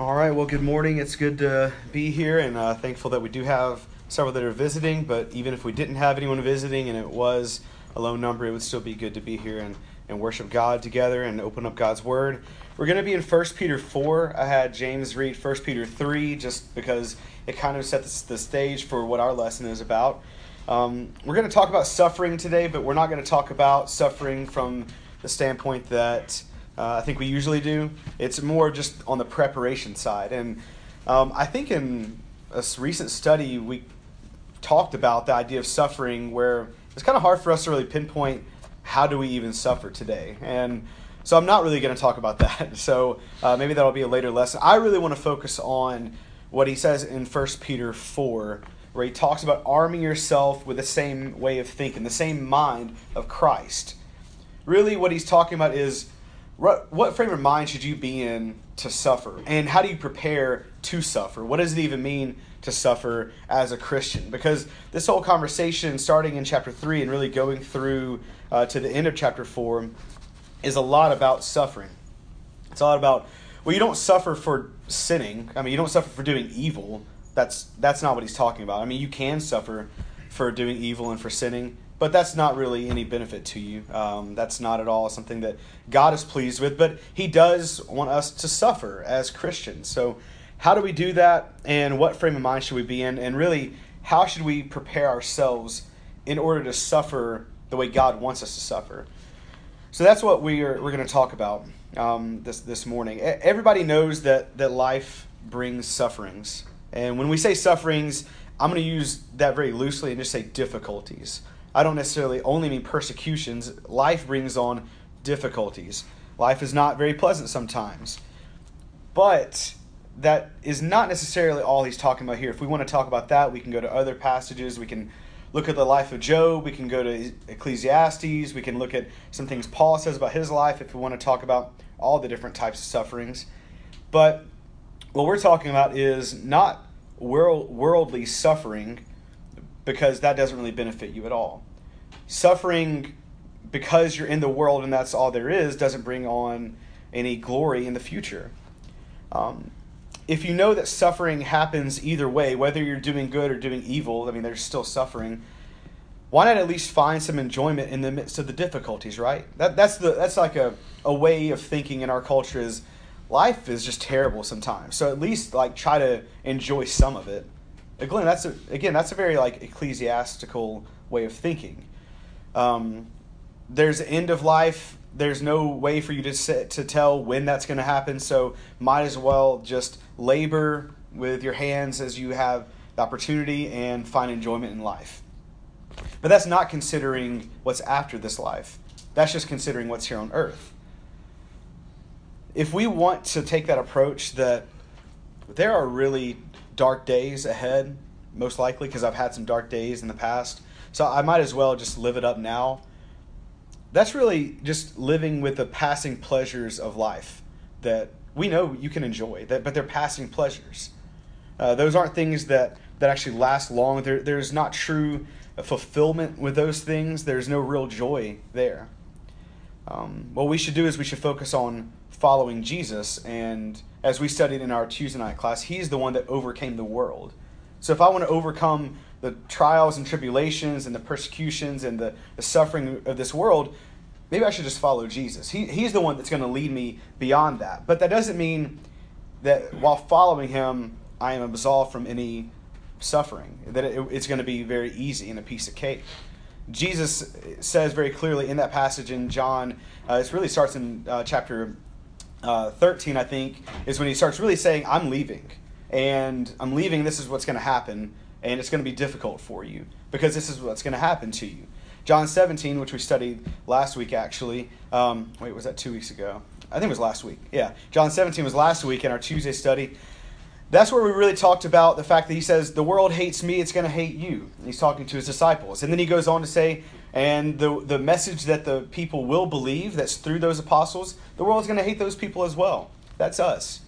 All right, well, good morning. It's good to be here and uh, thankful that we do have several that are visiting. But even if we didn't have anyone visiting and it was a low number, it would still be good to be here and, and worship God together and open up God's Word. We're going to be in 1 Peter 4. I had James read 1 Peter 3 just because it kind of sets the stage for what our lesson is about. Um, we're going to talk about suffering today, but we're not going to talk about suffering from the standpoint that uh, I think we usually do. It's more just on the preparation side. And um, I think in a recent study, we talked about the idea of suffering where it's kind of hard for us to really pinpoint how do we even suffer today. And so I'm not really going to talk about that. So uh, maybe that'll be a later lesson. I really want to focus on what he says in 1 Peter 4, where he talks about arming yourself with the same way of thinking, the same mind of Christ. Really, what he's talking about is what frame of mind should you be in to suffer? And how do you prepare to suffer? What does it even mean to suffer as a Christian? Because this whole conversation, starting in chapter 3 and really going through uh, to the end of chapter 4, is a lot about suffering. It's a lot about, well, you don't suffer for sinning. I mean, you don't suffer for doing evil. That's, that's not what he's talking about. I mean, you can suffer for doing evil and for sinning, but that's not really any benefit to you. Um, that's not at all something that God is pleased with, but He does want us to suffer as Christians. So, how do we do that, and what frame of mind should we be in, and really, how should we prepare ourselves in order to suffer the way God wants us to suffer? So that's what we are, we're going to talk about um, this this morning. Everybody knows that that life brings sufferings, and when we say sufferings, I'm going to use that very loosely and just say difficulties. I don't necessarily only mean persecutions. Life brings on difficulties. Life is not very pleasant sometimes. But that is not necessarily all he's talking about here. If we want to talk about that, we can go to other passages. We can look at the life of Job. We can go to Ecclesiastes. We can look at some things Paul says about his life if we want to talk about all the different types of sufferings. But what we're talking about is not world, worldly suffering because that doesn't really benefit you at all. Suffering because you're in the world and that's all there is doesn't bring on any glory in the future. Um, if you know that suffering happens either way, whether you're doing good or doing evil, I mean, there's still suffering. Why not at least find some enjoyment in the midst of the difficulties, right? That, that's the that's like a, a way of thinking in our culture is life is just terrible sometimes. So at least like try to enjoy some of it. Glenn, that's a, again, that's a very like ecclesiastical way of thinking. Um, there's end of life. There's no way for you to to tell when that's going to happen. So might as well just labor with your hands as you have the opportunity and find enjoyment in life. But that's not considering what's after this life. That's just considering what's here on earth. If we want to take that approach that there are really dark days ahead, most likely, because I've had some dark days in the past. So I might as well just live it up now. That's really just living with the passing pleasures of life that we know you can enjoy, that, but they're passing pleasures. Uh, those aren't things that, that actually last long. There, there's not true fulfillment with those things, there's no real joy there. Um, what we should do is we should focus on following Jesus. And as we studied in our Tuesday night class, He's the one that overcame the world. So if I want to overcome the trials and tribulations and the persecutions and the, the suffering of this world, maybe I should just follow Jesus. He, he's the one that's going to lead me beyond that. But that doesn't mean that while following Him, I am absolved from any suffering, that it, it's going to be very easy and a piece of cake. Jesus says very clearly in that passage in John, uh, it really starts in uh, chapter uh, 13, I think, is when he starts really saying, I'm leaving. And I'm leaving, this is what's going to happen. And it's going to be difficult for you because this is what's going to happen to you. John 17, which we studied last week, actually. Um, wait, was that two weeks ago? I think it was last week. Yeah. John 17 was last week in our Tuesday study. That's where we really talked about the fact that he says, The world hates me, it's going to hate you. And he's talking to his disciples. And then he goes on to say, and the, the message that the people will believe, that's through those apostles, the world's going to hate those people as well. That's us.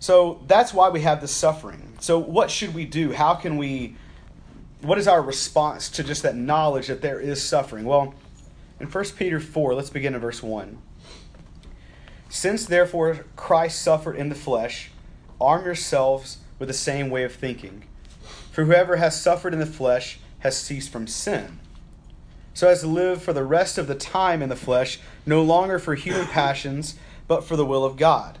So that's why we have this suffering. So, what should we do? How can we, what is our response to just that knowledge that there is suffering? Well, in 1 Peter 4, let's begin in verse 1. Since therefore Christ suffered in the flesh, arm yourselves with the same way of thinking. For whoever has suffered in the flesh has ceased from sin, so as to live for the rest of the time in the flesh, no longer for human passions, but for the will of God.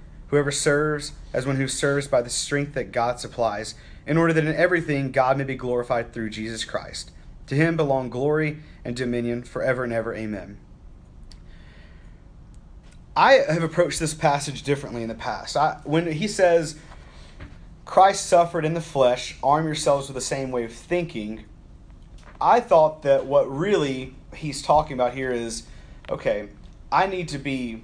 whoever serves as one who serves by the strength that God supplies, in order that in everything God may be glorified through Jesus Christ. To him belong glory and dominion forever and ever. Amen. I have approached this passage differently in the past. I, when he says, Christ suffered in the flesh, arm yourselves with the same way of thinking, I thought that what really he's talking about here is okay, I need to be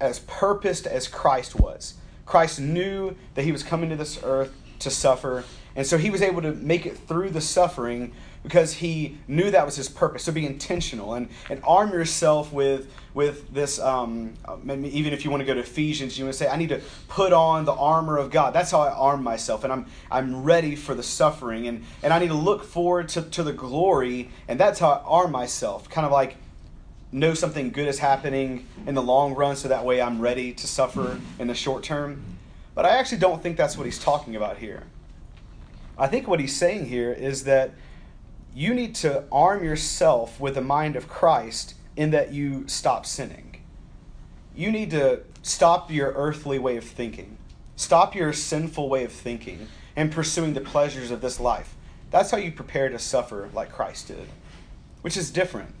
as purposed as Christ was. Christ knew that he was coming to this earth to suffer, and so he was able to make it through the suffering because he knew that was his purpose. So be intentional and, and arm yourself with with this. Um, even if you want to go to Ephesians, you want to say, "I need to put on the armor of God." That's how I arm myself, and I'm I'm ready for the suffering, and and I need to look forward to to the glory, and that's how I arm myself. Kind of like know something good is happening in the long run, so that way I'm ready to suffer in the short term. But I actually don't think that's what he's talking about here. I think what he's saying here is that you need to arm yourself with the mind of Christ in that you stop sinning. You need to stop your earthly way of thinking, stop your sinful way of thinking, and pursuing the pleasures of this life. That's how you prepare to suffer like Christ did, which is different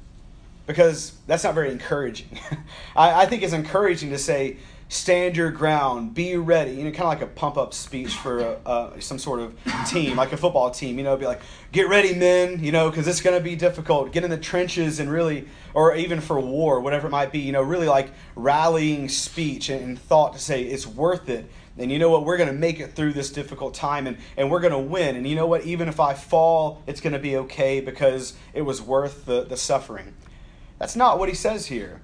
because that's not very encouraging. I, I, think it's encouraging to say, stand your ground, be ready. You know, kind of like a pump up speech for a, uh, some sort of team, like a football team. You know, be like, get ready, men. You know, because it's going to be difficult. Get in the trenches and really, or even for war, whatever it might be. You know, really like rallying speech and thought to say it's worth it. And you know what? We're going to make it through this difficult time and, and we're going to win. And you know what? Even if I fall, it's going to be okay because it was worth the, the suffering. That's not what he says here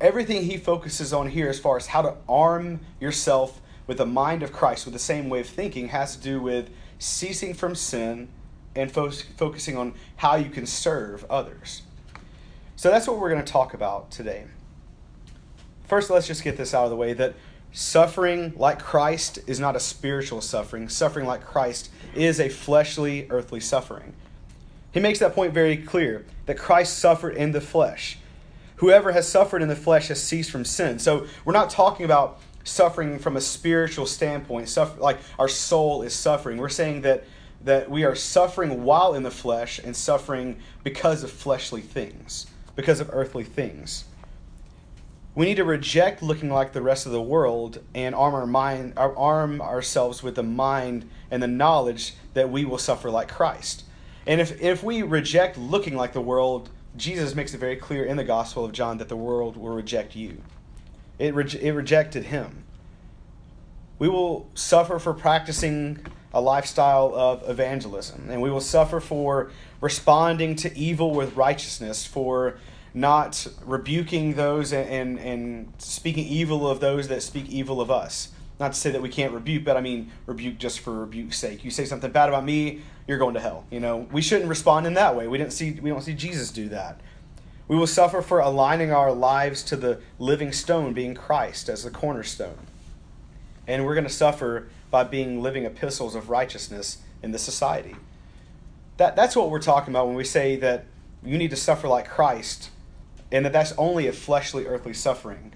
everything he focuses on here as far as how to arm yourself with the mind of Christ, with the same way of thinking, has to do with ceasing from sin and fo- focusing on how you can serve others. So that's what we're going to talk about today. First, let's just get this out of the way that suffering like Christ is not a spiritual suffering. Suffering like Christ is a fleshly, earthly suffering. He makes that point very clear that Christ suffered in the flesh. Whoever has suffered in the flesh has ceased from sin. So we're not talking about suffering from a spiritual standpoint, suffer, like our soul is suffering. We're saying that that we are suffering while in the flesh and suffering because of fleshly things, because of earthly things. We need to reject looking like the rest of the world and arm our mind, arm ourselves with the mind and the knowledge that we will suffer like Christ. And if, if we reject looking like the world, Jesus makes it very clear in the Gospel of John that the world will reject you. It, re- it rejected him. We will suffer for practicing a lifestyle of evangelism, and we will suffer for responding to evil with righteousness, for not rebuking those and, and, and speaking evil of those that speak evil of us. Not to say that we can't rebuke, but I mean rebuke just for rebuke's sake. You say something bad about me, you're going to hell. You know, we shouldn't respond in that way. We didn't see we don't see Jesus do that. We will suffer for aligning our lives to the living stone being Christ as the cornerstone. And we're going to suffer by being living epistles of righteousness in the society. That, that's what we're talking about when we say that you need to suffer like Christ and that that's only a fleshly, earthly suffering.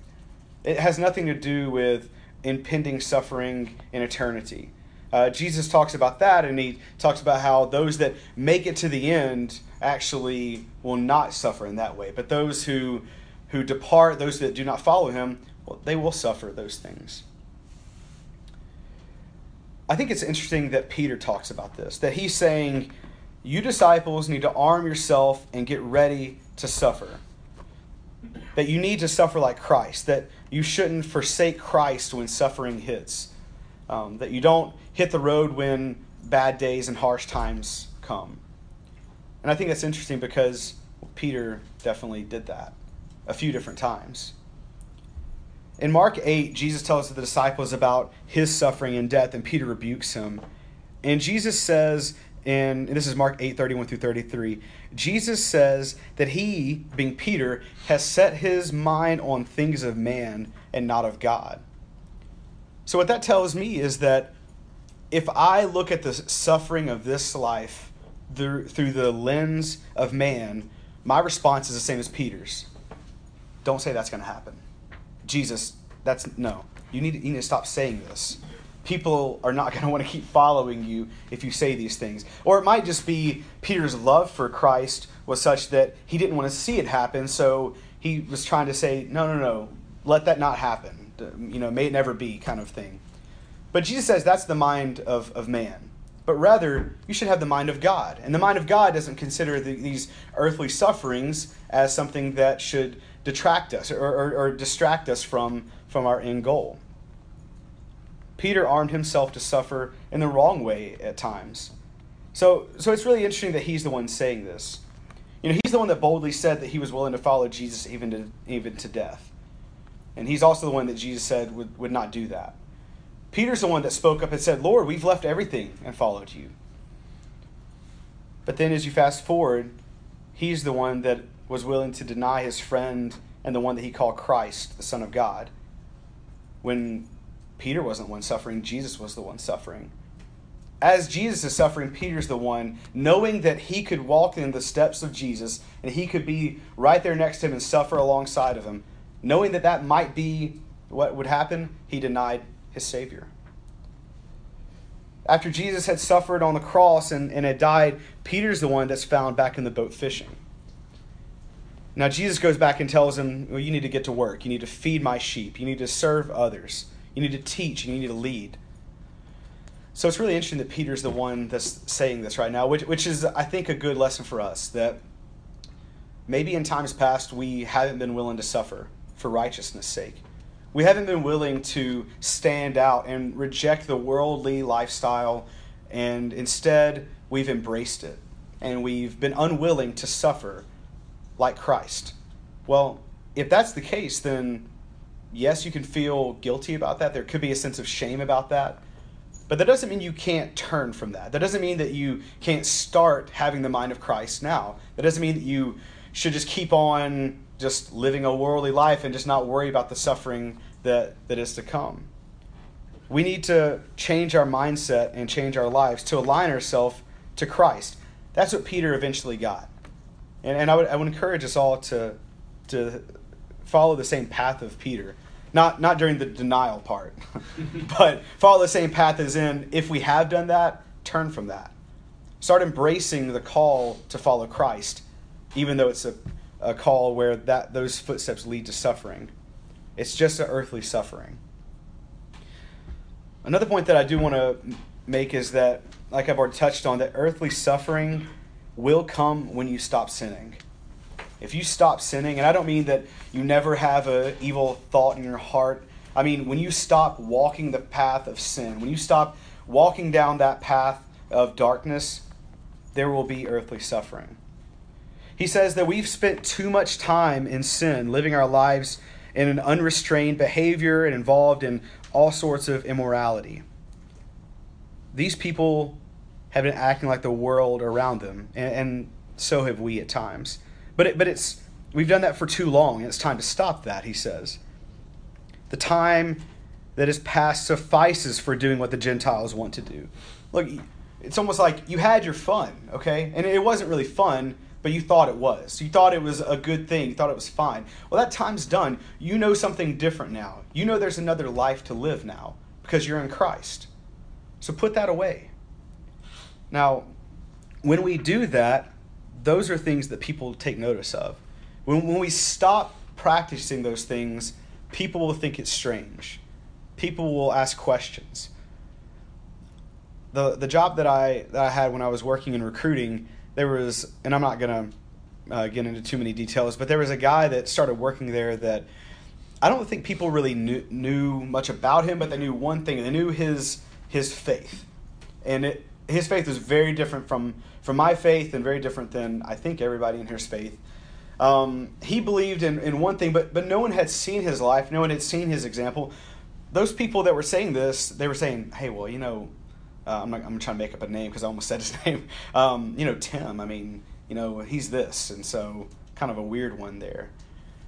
It has nothing to do with impending suffering in eternity. uh, Jesus talks about that, and he talks about how those that make it to the end actually will not suffer in that way. But those who, who depart, those that do not follow him, well, they will suffer those things. I think it's interesting that Peter talks about this, that he's saying, You disciples need to arm yourself and get ready to suffer. That you need to suffer like Christ, that you shouldn't forsake Christ when suffering hits, um, that you don't hit the road when bad days and harsh times come. And I think that's interesting because Peter definitely did that a few different times. In Mark 8, Jesus tells the disciples about his suffering and death, and Peter rebukes him. And Jesus says, and this is Mark 8, 31 through 33, Jesus says that he, being Peter, has set his mind on things of man and not of God. So, what that tells me is that if I look at the suffering of this life through, through the lens of man, my response is the same as Peter's. Don't say that's going to happen. Jesus, that's no. You need, you need to stop saying this. People are not going to want to keep following you if you say these things. Or it might just be Peter's love for Christ was such that he didn't want to see it happen, so he was trying to say, no, no, no, let that not happen. You know, may it never be kind of thing. But Jesus says that's the mind of, of man. But rather, you should have the mind of God. And the mind of God doesn't consider the, these earthly sufferings as something that should detract us or, or, or distract us from, from our end goal. Peter armed himself to suffer in the wrong way at times. So, so it's really interesting that he's the one saying this. You know, he's the one that boldly said that he was willing to follow Jesus even to, even to death. And he's also the one that Jesus said would, would not do that. Peter's the one that spoke up and said, Lord, we've left everything and followed you. But then as you fast forward, he's the one that was willing to deny his friend and the one that he called Christ, the Son of God. When Peter wasn't the one suffering, Jesus was the one suffering. As Jesus is suffering, Peter's the one, knowing that he could walk in the steps of Jesus and he could be right there next to him and suffer alongside of him. Knowing that that might be what would happen, he denied his Savior. After Jesus had suffered on the cross and, and had died, Peter's the one that's found back in the boat fishing. Now, Jesus goes back and tells him, well, You need to get to work. You need to feed my sheep. You need to serve others. You need to teach. And you need to lead. So it's really interesting that Peter's the one that's saying this right now, which, which is, I think, a good lesson for us that maybe in times past we haven't been willing to suffer for righteousness' sake. We haven't been willing to stand out and reject the worldly lifestyle, and instead we've embraced it. And we've been unwilling to suffer like Christ. Well, if that's the case, then yes, you can feel guilty about that. There could be a sense of shame about that. But that doesn't mean you can't turn from that. That doesn't mean that you can't start having the mind of Christ now. That doesn't mean that you should just keep on just living a worldly life and just not worry about the suffering that, that is to come. We need to change our mindset and change our lives to align ourselves to Christ. That's what Peter eventually got. And, and I, would, I would encourage us all to, to follow the same path of Peter. Not, not during the denial part, but follow the same path as in if we have done that, turn from that. Start embracing the call to follow Christ, even though it's a, a call where that, those footsteps lead to suffering. It's just an earthly suffering. Another point that I do want to make is that, like I've already touched on, that earthly suffering will come when you stop sinning. If you stop sinning, and I don't mean that you never have an evil thought in your heart. I mean, when you stop walking the path of sin, when you stop walking down that path of darkness, there will be earthly suffering. He says that we've spent too much time in sin, living our lives in an unrestrained behavior and involved in all sorts of immorality. These people have been acting like the world around them, and, and so have we at times. But it, but it's we've done that for too long, and it's time to stop that. He says, the time that has passed suffices for doing what the Gentiles want to do. Look, it's almost like you had your fun, okay, and it wasn't really fun. But you thought it was. You thought it was a good thing. You thought it was fine. Well, that time's done. You know something different now. You know there's another life to live now because you're in Christ. So put that away. Now, when we do that, those are things that people take notice of. When, when we stop practicing those things, people will think it's strange. People will ask questions. The, the job that I, that I had when I was working in recruiting, there was, and I'm not going to uh, get into too many details, but there was a guy that started working there that I don't think people really knew, knew much about him, but they knew one thing. They knew his, his faith. And it, his faith was very different from, from my faith and very different than I think everybody in here's faith. Um, he believed in, in one thing, but, but no one had seen his life, no one had seen his example. Those people that were saying this, they were saying, hey, well, you know, uh, I'm, not, I'm trying to make up a name because I almost said his name. Um, you know, Tim, I mean, you know, he's this. And so, kind of a weird one there.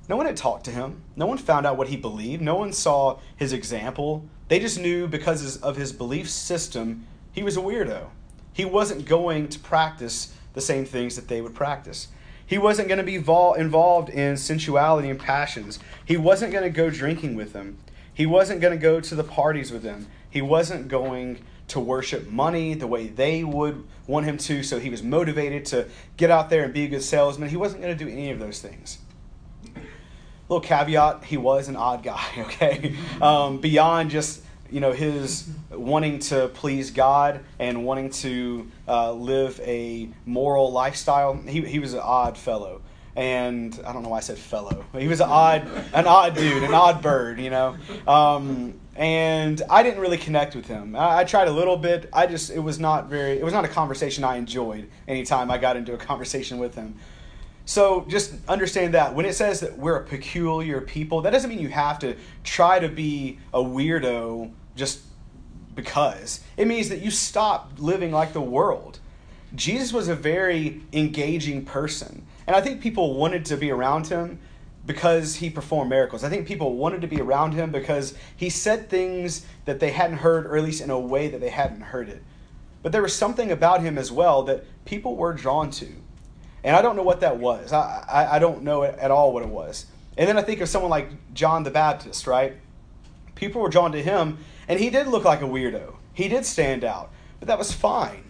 No one had talked to him. No one found out what he believed. No one saw his example. They just knew because of his belief system, he was a weirdo. He wasn't going to practice the same things that they would practice. He wasn't going to be involved in sensuality and passions. He wasn't going to go drinking with them. He wasn't going to go to the parties with them. He wasn't going to worship money the way they would want him to, so he was motivated to get out there and be a good salesman. He wasn't going to do any of those things. Little caveat, he was an odd guy, okay? Um, beyond just you know his wanting to please God and wanting to uh, live a moral lifestyle. He he was an odd fellow, and I don't know why I said fellow. He was an odd an odd dude, an odd bird, you know. Um, and I didn't really connect with him. I, I, tried a little bit. I just it was not very. It was not a conversation I enjoyed. Anytime I got into a conversation with him. So just understand that when it says that we're a peculiar people, that doesn't mean you have to try to be a weirdo just because. It means that you stop living like the world. Jesus was a very engaging person. And I think people wanted to be around him because he performed miracles. I think people wanted to be around him because he said things that they hadn't heard, or at least in a way that they hadn't heard it. But there was something about him as well that people were drawn to. And I don't know what that was. I, I, I don't know at all what it was. And then I think of someone like John the Baptist, right? People were drawn to him and he did look like a weirdo. He did stand out, but that was fine.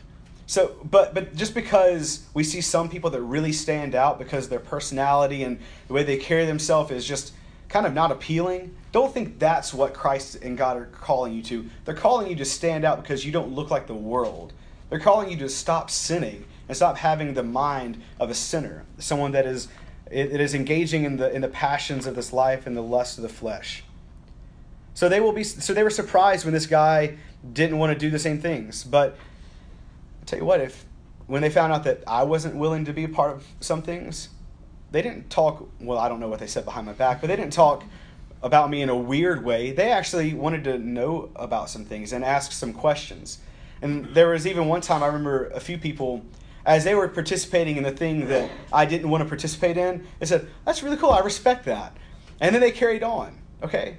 So, but but just because we see some people that really stand out because their personality and the way they carry themselves is just kind of not appealing, don't think that's what Christ and God are calling you to. They're calling you to stand out because you don't look like the world. They're calling you to stop sinning and stop having the mind of a sinner, someone that is it is engaging in the in the passions of this life and the lust of the flesh. So they will be so they were surprised when this guy didn't want to do the same things. But I'll tell you what, if when they found out that I wasn't willing to be a part of some things, they didn't talk well, I don't know what they said behind my back, but they didn't talk about me in a weird way. They actually wanted to know about some things and ask some questions. And there was even one time I remember a few people as they were participating in the thing that I didn't want to participate in, they said, That's really cool, I respect that. And then they carried on. Okay,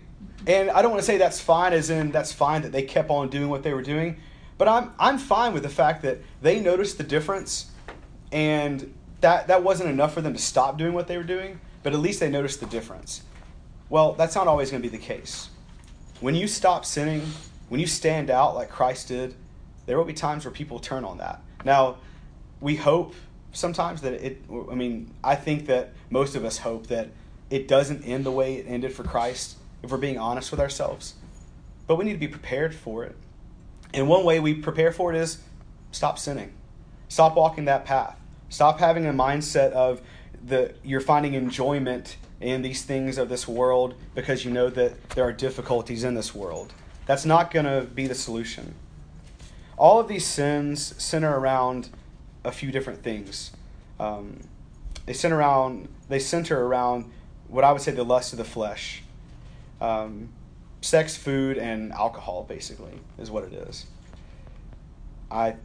and I don't want to say that's fine, as in that's fine that they kept on doing what they were doing, but I'm, I'm fine with the fact that they noticed the difference and that, that wasn't enough for them to stop doing what they were doing, but at least they noticed the difference. Well, that's not always going to be the case. When you stop sinning, when you stand out like Christ did, there will be times where people turn on that. Now, we hope sometimes that it, I mean, I think that most of us hope that it doesn't end the way it ended for Christ if we're being honest with ourselves. But we need to be prepared for it. And one way we prepare for it is stop sinning. Stop walking that path. Stop having a mindset of the you're finding enjoyment in these things of this world because you know that there are difficulties in this world. That's not going to be the solution. All of these sins center around a few different things. Um, they center around they center around what I would say the lust of the flesh um, sex, food, and alcohol, basically, is what it is. I'm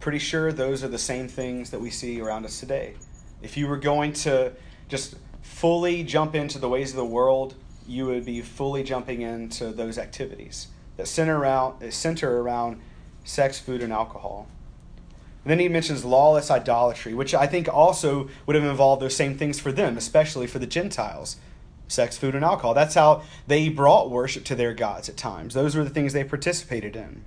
pretty sure those are the same things that we see around us today. If you were going to just fully jump into the ways of the world, you would be fully jumping into those activities that center around, center around sex, food, and alcohol. And then he mentions lawless idolatry, which I think also would have involved those same things for them, especially for the Gentiles sex, food, and alcohol. That's how they brought worship to their gods at times. Those were the things they participated in.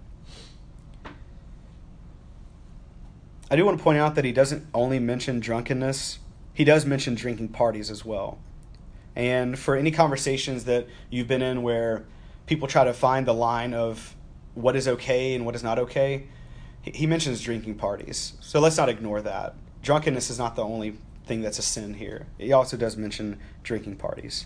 I do want to point out that he doesn't only mention drunkenness, he does mention drinking parties as well. And for any conversations that you've been in where people try to find the line of what is okay and what is not okay, he mentions drinking parties. So let's not ignore that. Drunkenness is not the only thing that's a sin here. He also does mention drinking parties.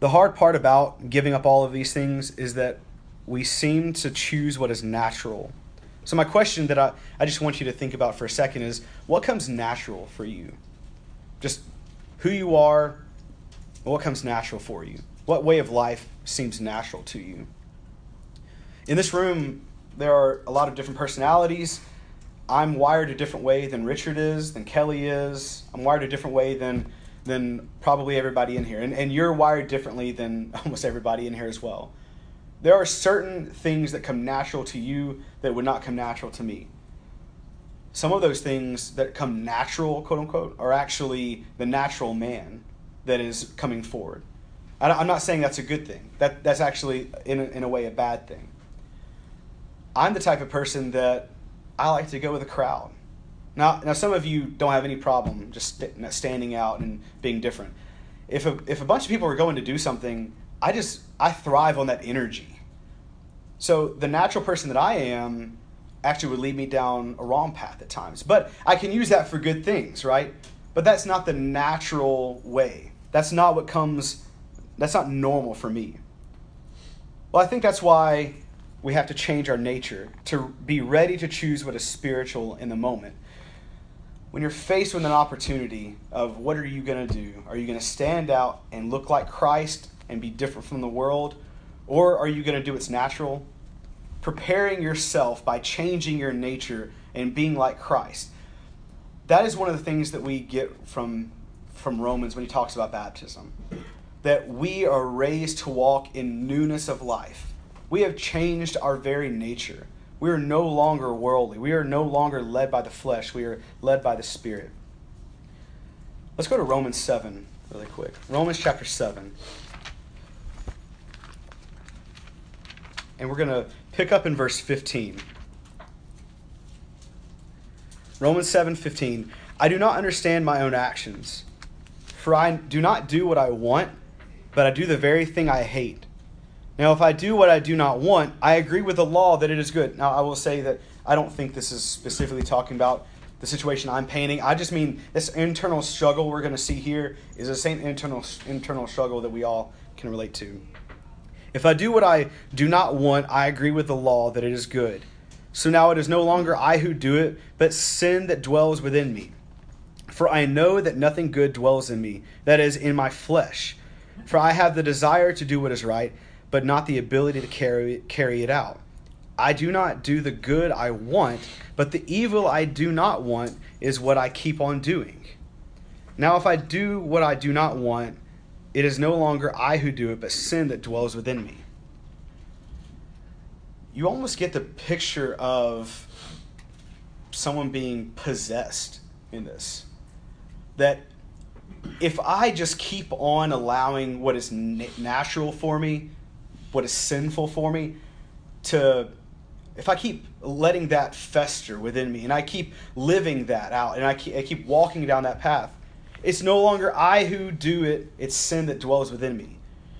The hard part about giving up all of these things is that we seem to choose what is natural. So, my question that I, I just want you to think about for a second is what comes natural for you? Just who you are, what comes natural for you? What way of life seems natural to you? In this room, there are a lot of different personalities. I'm wired a different way than Richard is, than Kelly is. I'm wired a different way than than probably everybody in here. And, and you're wired differently than almost everybody in here as well. There are certain things that come natural to you that would not come natural to me. Some of those things that come natural, quote unquote, are actually the natural man that is coming forward. I'm not saying that's a good thing. That, that's actually, in a, in a way, a bad thing. I'm the type of person that I like to go with a crowd. Now, now some of you don't have any problem just st- standing out and being different. If a, if a bunch of people are going to do something, I just I thrive on that energy. So the natural person that I am actually would lead me down a wrong path at times. But I can use that for good things, right? But that's not the natural way. That's not what comes that's not normal for me. Well, I think that's why we have to change our nature to be ready to choose what is spiritual in the moment. When you're faced with an opportunity of what are you going to do? Are you going to stand out and look like Christ and be different from the world? Or are you going to do what's natural? Preparing yourself by changing your nature and being like Christ. That is one of the things that we get from, from Romans when he talks about baptism. That we are raised to walk in newness of life we have changed our very nature. We are no longer worldly. We are no longer led by the flesh. We are led by the Spirit. Let's go to Romans 7 really quick. Romans chapter 7. And we're going to pick up in verse 15. Romans 7:15 I do not understand my own actions for I do not do what I want but I do the very thing I hate now, if I do what I do not want, I agree with the law that it is good. Now, I will say that I don't think this is specifically talking about the situation I'm painting. I just mean this internal struggle we're going to see here is the same internal internal struggle that we all can relate to. If I do what I do not want, I agree with the law that it is good. So now it is no longer I who do it, but sin that dwells within me. For I know that nothing good dwells in me, that is, in my flesh. For I have the desire to do what is right but not the ability to carry, carry it out. I do not do the good I want, but the evil I do not want is what I keep on doing. Now, if I do what I do not want, it is no longer I who do it, but sin that dwells within me. You almost get the picture of someone being possessed in this. That if I just keep on allowing what is natural for me what is sinful for me to if I keep letting that fester within me and I keep living that out and I keep, I keep walking down that path, it's no longer I who do it, it's sin that dwells within me.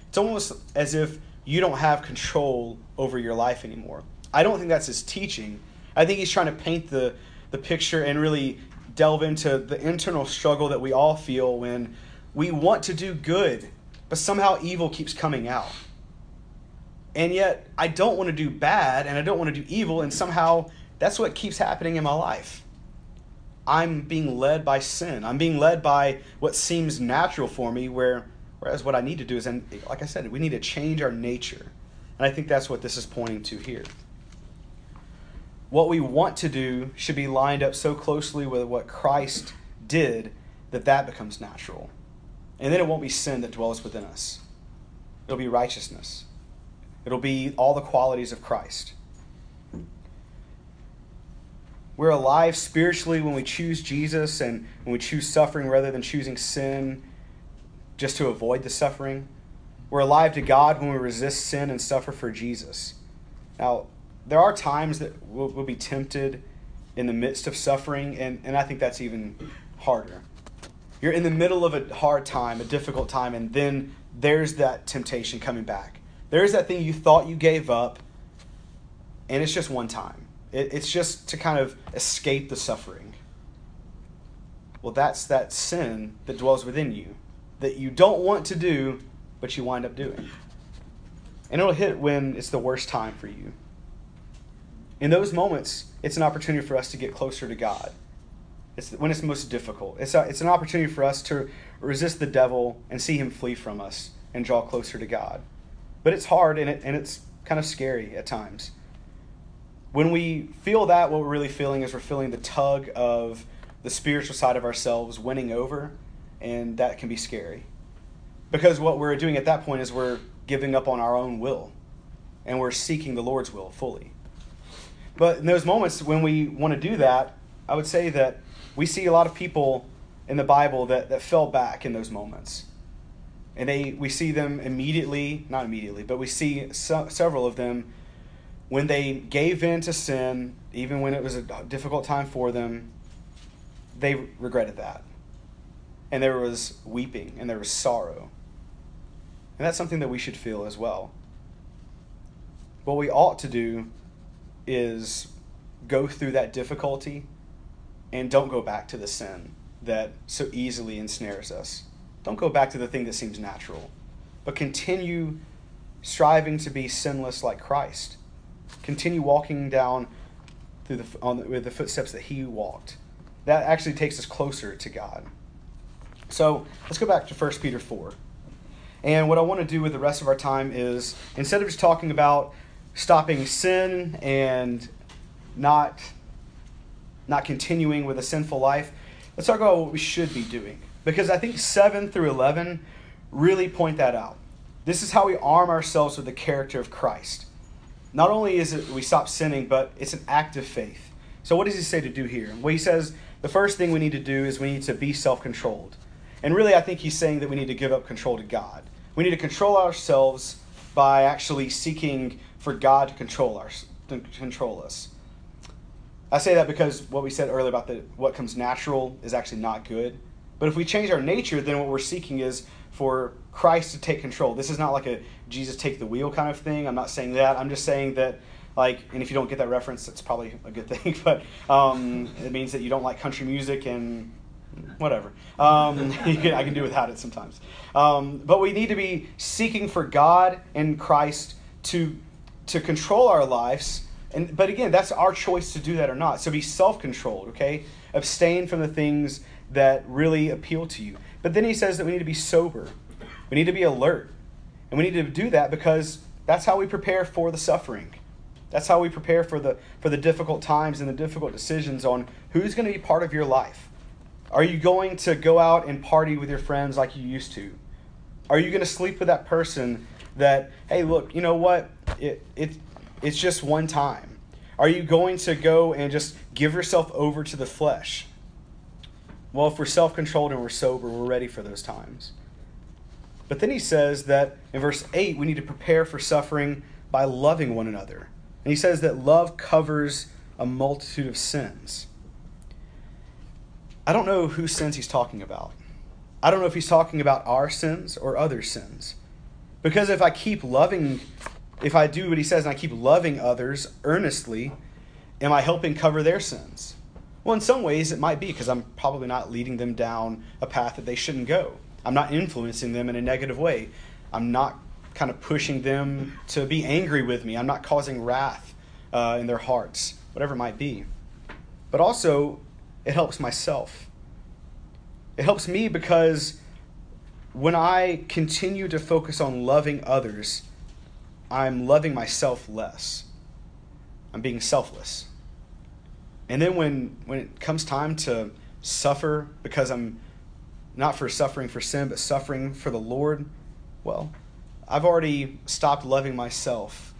It's almost as if you don't have control over your life anymore. I don't think that's his teaching. I think he's trying to paint the, the picture and really delve into the internal struggle that we all feel when we want to do good, but somehow evil keeps coming out. And yet, I don't want to do bad and I don't want to do evil, and somehow that's what keeps happening in my life. I'm being led by sin. I'm being led by what seems natural for me, where, whereas what I need to do is, and like I said, we need to change our nature. And I think that's what this is pointing to here. What we want to do should be lined up so closely with what Christ did that that becomes natural. And then it won't be sin that dwells within us, it'll be righteousness. It'll be all the qualities of Christ. We're alive spiritually when we choose Jesus and when we choose suffering rather than choosing sin just to avoid the suffering. We're alive to God when we resist sin and suffer for Jesus. Now, there are times that we'll, we'll be tempted in the midst of suffering, and, and I think that's even harder. You're in the middle of a hard time, a difficult time, and then there's that temptation coming back. There's that thing you thought you gave up, and it's just one time. It, it's just to kind of escape the suffering. Well, that's that sin that dwells within you that you don't want to do, but you wind up doing. And it'll hit when it's the worst time for you. In those moments, it's an opportunity for us to get closer to God. It's when it's most difficult. It's, a, it's an opportunity for us to resist the devil and see him flee from us and draw closer to God. But it's hard and, it, and it's kind of scary at times. When we feel that, what we're really feeling is we're feeling the tug of the spiritual side of ourselves winning over, and that can be scary. Because what we're doing at that point is we're giving up on our own will, and we're seeking the Lord's will fully. But in those moments when we want to do that, I would say that we see a lot of people in the Bible that, that fell back in those moments. And they, we see them immediately, not immediately, but we see so, several of them when they gave in to sin, even when it was a difficult time for them, they regretted that. And there was weeping and there was sorrow. And that's something that we should feel as well. What we ought to do is go through that difficulty and don't go back to the sin that so easily ensnares us. Don't go back to the thing that seems natural, but continue striving to be sinless like Christ. Continue walking down through the, on the, with the footsteps that He walked. That actually takes us closer to God. So let's go back to 1 Peter 4. And what I want to do with the rest of our time is instead of just talking about stopping sin and not not continuing with a sinful life, let's talk about what we should be doing. Because I think 7 through 11 really point that out. This is how we arm ourselves with the character of Christ. Not only is it we stop sinning, but it's an act of faith. So what does he say to do here? Well, he says the first thing we need to do is we need to be self-controlled. And really I think he's saying that we need to give up control to God. We need to control ourselves by actually seeking for God to control our to control us. I say that because what we said earlier about the what comes natural is actually not good. But if we change our nature, then what we're seeking is for Christ to take control. This is not like a Jesus take the wheel kind of thing. I'm not saying that. I'm just saying that like and if you don't get that reference, that's probably a good thing. But um, it means that you don't like country music and whatever. Um, can, I can do without it sometimes. Um, but we need to be seeking for God and Christ to to control our lives. And but again, that's our choice to do that or not. So be self-controlled, okay? Abstain from the things that really appeal to you. But then he says that we need to be sober. We need to be alert. And we need to do that because that's how we prepare for the suffering. That's how we prepare for the for the difficult times and the difficult decisions on who's going to be part of your life. Are you going to go out and party with your friends like you used to? Are you going to sleep with that person that, hey, look, you know what? It, it, it's just one time. Are you going to go and just give yourself over to the flesh? Well, if we're self controlled and we're sober, we're ready for those times. But then he says that in verse 8, we need to prepare for suffering by loving one another. And he says that love covers a multitude of sins. I don't know whose sins he's talking about. I don't know if he's talking about our sins or other sins. Because if I keep loving, if I do what he says and I keep loving others earnestly, am I helping cover their sins? Well, in some ways it might be because I'm probably not leading them down a path that they shouldn't go. I'm not influencing them in a negative way. I'm not kind of pushing them to be angry with me. I'm not causing wrath uh, in their hearts, whatever it might be. But also, it helps myself. It helps me because when I continue to focus on loving others, I'm loving myself less. I'm being selfless. And then when, when it comes time to suffer because I'm not for suffering for sin, but suffering for the Lord, well, I've already stopped loving myself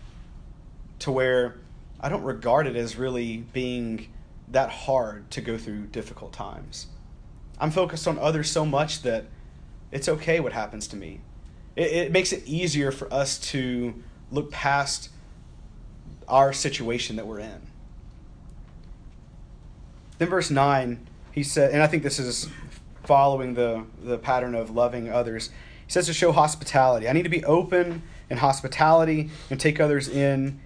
to where I don't regard it as really being that hard to go through difficult times. I'm focused on others so much that it's okay what happens to me. It, it makes it easier for us to look past our situation that we're in. Then verse 9, he said, and I think this is following the, the pattern of loving others. He says to show hospitality. I need to be open in hospitality and take others in,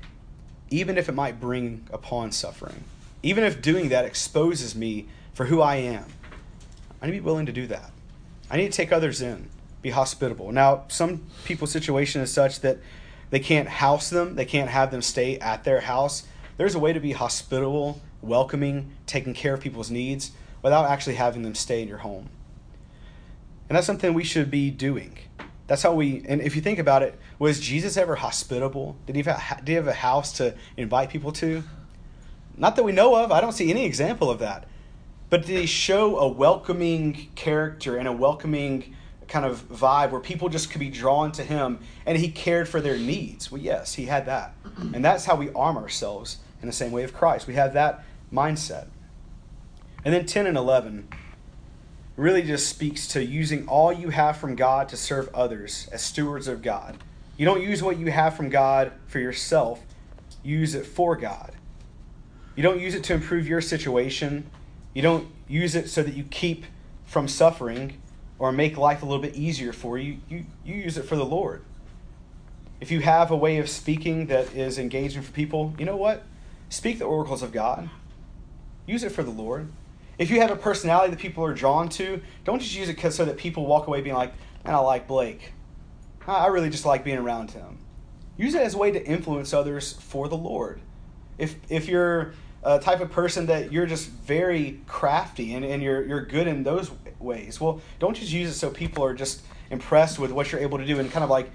even if it might bring upon suffering. Even if doing that exposes me for who I am. I need to be willing to do that. I need to take others in, be hospitable. Now, some people's situation is such that they can't house them, they can't have them stay at their house. There's a way to be hospitable welcoming, taking care of people's needs without actually having them stay in your home. And that's something we should be doing. That's how we, and if you think about it, was Jesus ever hospitable? Did he have, did he have a house to invite people to? Not that we know of. I don't see any example of that. But did he show a welcoming character and a welcoming kind of vibe where people just could be drawn to him and he cared for their needs? Well, yes, he had that. And that's how we arm ourselves in the same way of Christ. We have that mindset. And then 10 and 11 really just speaks to using all you have from God to serve others as stewards of God. You don't use what you have from God for yourself, you use it for God. You don't use it to improve your situation. You don't use it so that you keep from suffering or make life a little bit easier for you. You, you use it for the Lord. If you have a way of speaking that is engaging for people, you know what? Speak the oracles of God. Use it for the Lord. If you have a personality that people are drawn to, don't just use it so that people walk away being like, man, I like Blake. I really just like being around him. Use it as a way to influence others for the Lord. If, if you're a type of person that you're just very crafty and, and you're, you're good in those ways, well, don't just use it so people are just impressed with what you're able to do and kind of like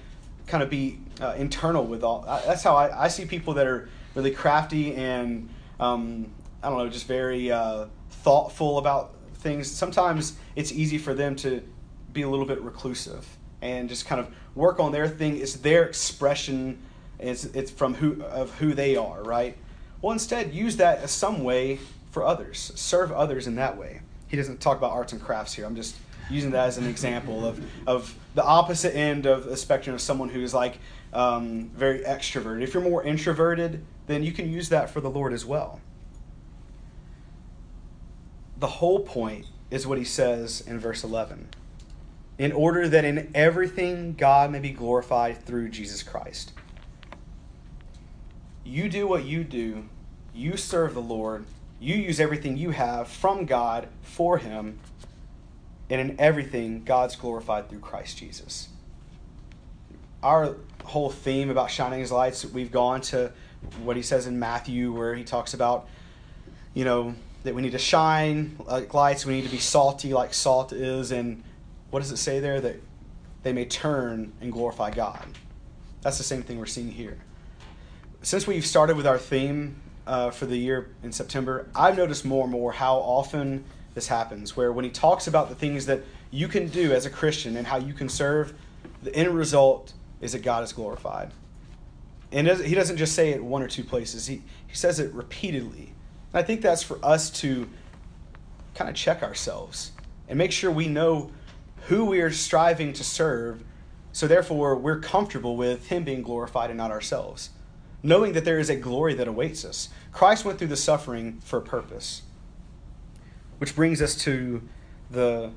kind of be uh, internal with all. That's how I, I see people that are really crafty and um, I don't know, just very uh, thoughtful about things. Sometimes it's easy for them to be a little bit reclusive and just kind of work on their thing. It's their expression. It's it's from who of who they are, right? Well, instead, use that as some way for others. Serve others in that way. He doesn't talk about arts and crafts here. I'm just using that as an example of, of the opposite end of the spectrum of someone who's like um, very extroverted. If you're more introverted, then you can use that for the Lord as well. The whole point is what he says in verse 11 in order that in everything God may be glorified through Jesus Christ. You do what you do, you serve the Lord, you use everything you have from God for Him, and in everything, God's glorified through Christ Jesus. Our whole theme about shining his lights, we've gone to what he says in Matthew, where he talks about, you know, that we need to shine like lights, we need to be salty like salt is, and what does it say there? That they may turn and glorify God. That's the same thing we're seeing here. Since we've started with our theme uh, for the year in September, I've noticed more and more how often this happens, where when he talks about the things that you can do as a Christian and how you can serve, the end result is that God is glorified. And he doesn't just say it one or two places, he, he says it repeatedly. I think that's for us to kind of check ourselves and make sure we know who we are striving to serve, so therefore we're comfortable with Him being glorified and not ourselves. Knowing that there is a glory that awaits us. Christ went through the suffering for a purpose. Which brings us to the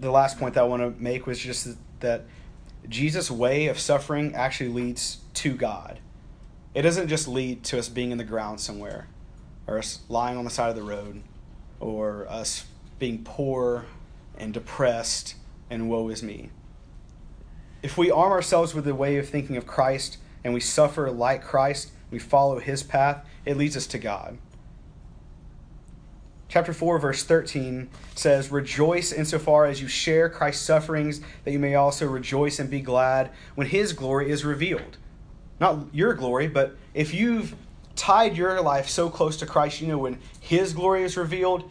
the last point that I want to make was just that Jesus' way of suffering actually leads to God. It doesn't just lead to us being in the ground somewhere, or us lying on the side of the road, or us being poor and depressed and woe is me. If we arm ourselves with the way of thinking of Christ and we suffer like Christ, we follow his path, it leads us to God. Chapter 4, verse 13 says, Rejoice insofar as you share Christ's sufferings, that you may also rejoice and be glad when his glory is revealed. Not your glory, but if you've tied your life so close to Christ, you know when his glory is revealed,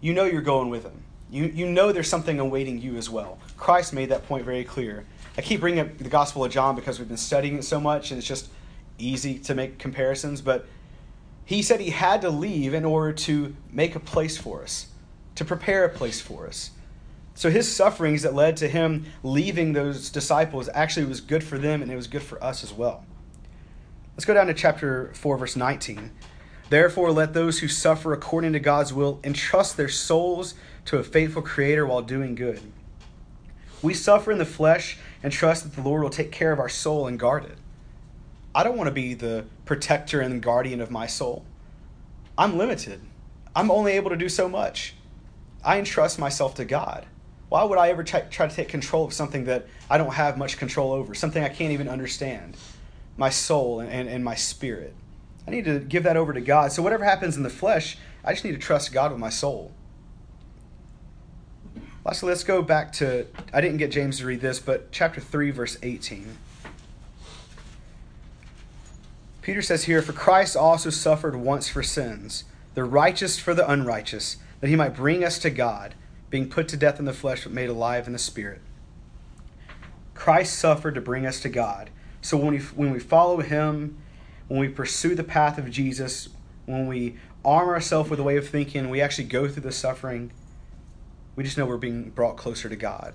you know you're going with him. You, you know there's something awaiting you as well. Christ made that point very clear. I keep bringing up the Gospel of John because we've been studying it so much and it's just easy to make comparisons, but he said he had to leave in order to make a place for us, to prepare a place for us. So his sufferings that led to him leaving those disciples actually was good for them and it was good for us as well. Let's go down to chapter 4, verse 19. Therefore, let those who suffer according to God's will entrust their souls to a faithful Creator while doing good. We suffer in the flesh and trust that the Lord will take care of our soul and guard it. I don't want to be the protector and guardian of my soul. I'm limited. I'm only able to do so much. I entrust myself to God. Why would I ever try, to take control of something that I don't have much control over, something I can't even understand? My soul and, and, and my spirit. I need to give that over to God. So, whatever happens in the flesh, I just need to trust God with my soul. Lastly, let's go back to, I didn't get James to read this, but chapter 3, verse 18. Peter says here, For Christ also suffered once for sins, the righteous for the unrighteous, that he might bring us to God, being put to death in the flesh, but made alive in the spirit. Christ suffered to bring us to God. So when we, when we follow him, when we pursue the path of Jesus, when we arm ourselves with a way of thinking, we actually go through the suffering, we just know we're being brought closer to God.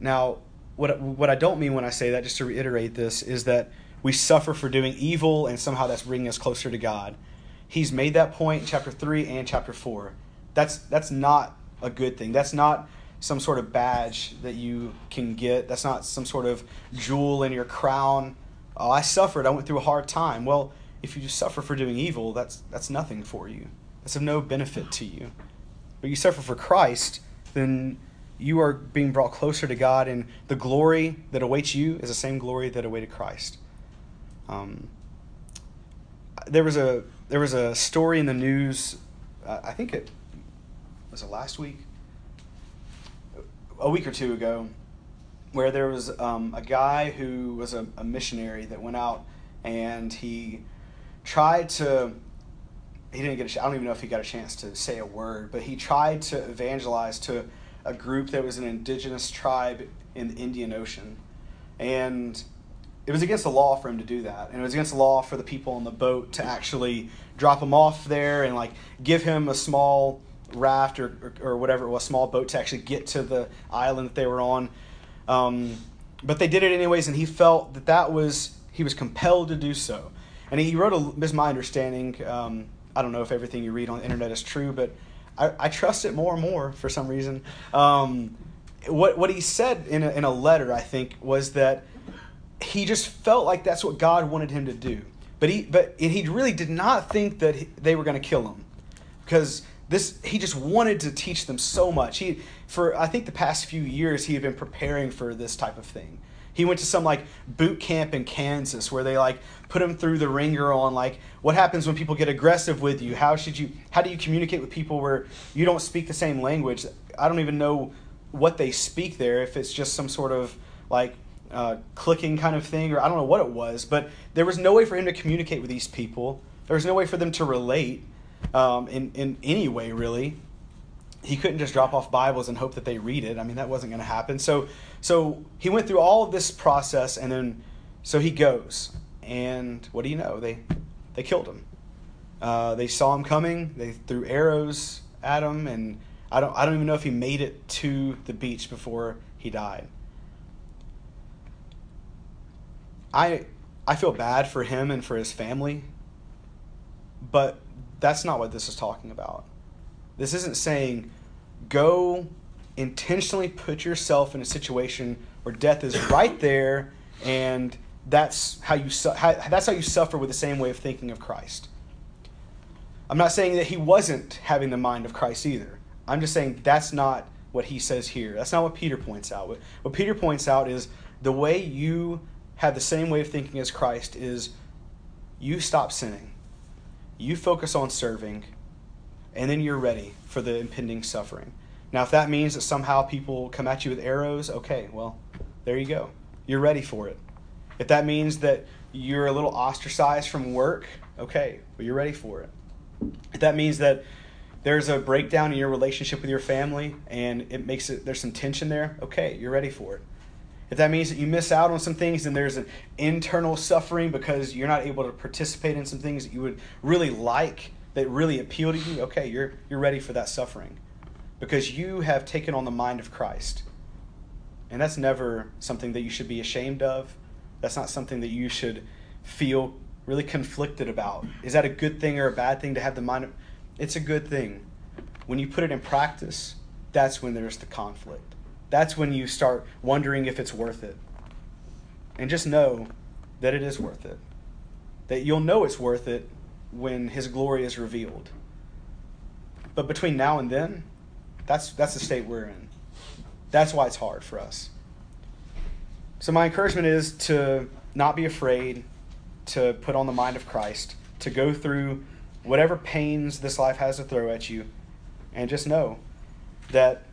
Now, what, what I don't mean when I say that, just to reiterate this, is that we suffer for doing evil and somehow that's bringing us closer to God. He's made that point in chapter 3 and chapter 4. That's, that's not a good thing. That's not some sort of badge that you can get. That's not some sort of jewel in your crown. Oh, I suffered. I went through a hard time. Well, if you just suffer for doing evil, that's, that's nothing for you. That's of no benefit to you. But you suffer for Christ, then you are being brought closer to God, and the glory that awaits you is the same glory that awaited Christ. Um, there was a there was a story in the news. Uh, I think it was it last week, a week or two ago, where there was um, a guy who was a, a missionary that went out and he tried to he didn't get a I don't even know if he got a chance to say a word, but he tried to evangelize to a group that was an indigenous tribe in the Indian Ocean. And it was against the law for him to do that. And it was against the law for the people on the boat to actually drop him off there and like give him a small raft or, or, or whatever it was, small boat to actually get to the island that they were on. Um, but they did it anyways, and he felt that that was, he was compelled to do so. And he wrote a, this is my understanding. Um, I don't know if everything you read on the internet is true, but I, I trust it more and more for some reason. Um, what, what he said in a, in a letter, I think, was that he just felt like that's what God wanted him to do. But he but he really did not think that he, they were going to kill him because this he just wanted to teach them so much. He for I think the past few years he had been preparing for this type of thing. He went to some like boot camp in Kansas where they like put him through the wringer on like what happens when people get aggressive with you. How should you how do you communicate with people where you don't speak the same language? I don't even know what they speak there if it's just some sort of like uh, clicking kind of thing, or I don't know what it was, but there was no way for him to communicate with these people. There was no way for them to relate um, in, in any way, really. He couldn't just drop off Bibles and hope that they read it. I mean, that wasn't going to happen. So, so he went through all of this process, and then so he goes, and what do you know? They they killed him. Uh, they saw him coming. They threw arrows at him, and I don't I don't even know if he made it to the beach before he died. I I feel bad for him and for his family, but that's not what this is talking about. This isn't saying go intentionally put yourself in a situation where death is right there and that's how you su- how, that's how you suffer with the same way of thinking of Christ. I'm not saying that he wasn't having the mind of Christ either. I'm just saying that's not what he says here. That's not what Peter points out. What, what Peter points out is the way you have the same way of thinking as Christ is you stop sinning, you focus on serving, and then you're ready for the impending suffering. Now, if that means that somehow people come at you with arrows, okay, well, there you go. You're ready for it. If that means that you're a little ostracized from work, okay, well, you're ready for it. If that means that there's a breakdown in your relationship with your family and it makes it there's some tension there, okay, you're ready for it. If that means that you miss out on some things and there's an internal suffering because you're not able to participate in some things that you would really like, that really appeal to you, okay, you're, you're ready for that suffering because you have taken on the mind of Christ. And that's never something that you should be ashamed of. That's not something that you should feel really conflicted about. Is that a good thing or a bad thing to have the mind? Of, it's a good thing. When you put it in practice, that's when there's the conflict. That's when you start wondering if it's worth it. And just know that it is worth it. That you'll know it's worth it when His glory is revealed. But between now and then, that's, that's the state we're in. That's why it's hard for us. So, my encouragement is to not be afraid to put on the mind of Christ, to go through whatever pains this life has to throw at you, and just know that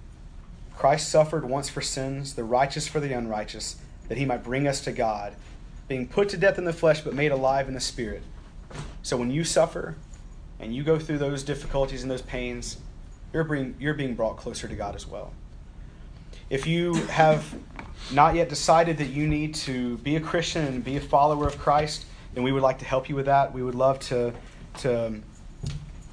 Christ suffered once for sins, the righteous for the unrighteous, that he might bring us to God, being put to death in the flesh but made alive in the spirit. So when you suffer and you go through those difficulties and those pains, you're being, you're being brought closer to God as well. If you have not yet decided that you need to be a Christian and be a follower of Christ, then we would like to help you with that. We would love to, to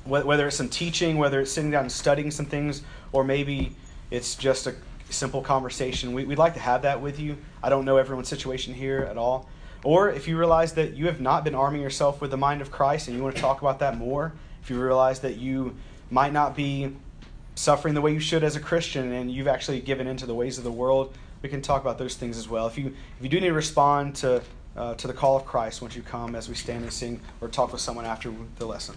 whether it's some teaching, whether it's sitting down and studying some things, or maybe it's just a simple conversation. We, would like to have that with you. I don't know everyone's situation here at all. Or if you realize that you have not been arming yourself with the mind of Christ and you want to talk about that more, if you realize that you might not be suffering the way you should as a Christian and you've actually given into the ways of the world, we can talk about those things as well. If you if you do need to respond to uh, to the call of Christ, once you come as we stand and sing or talk with someone after the lesson.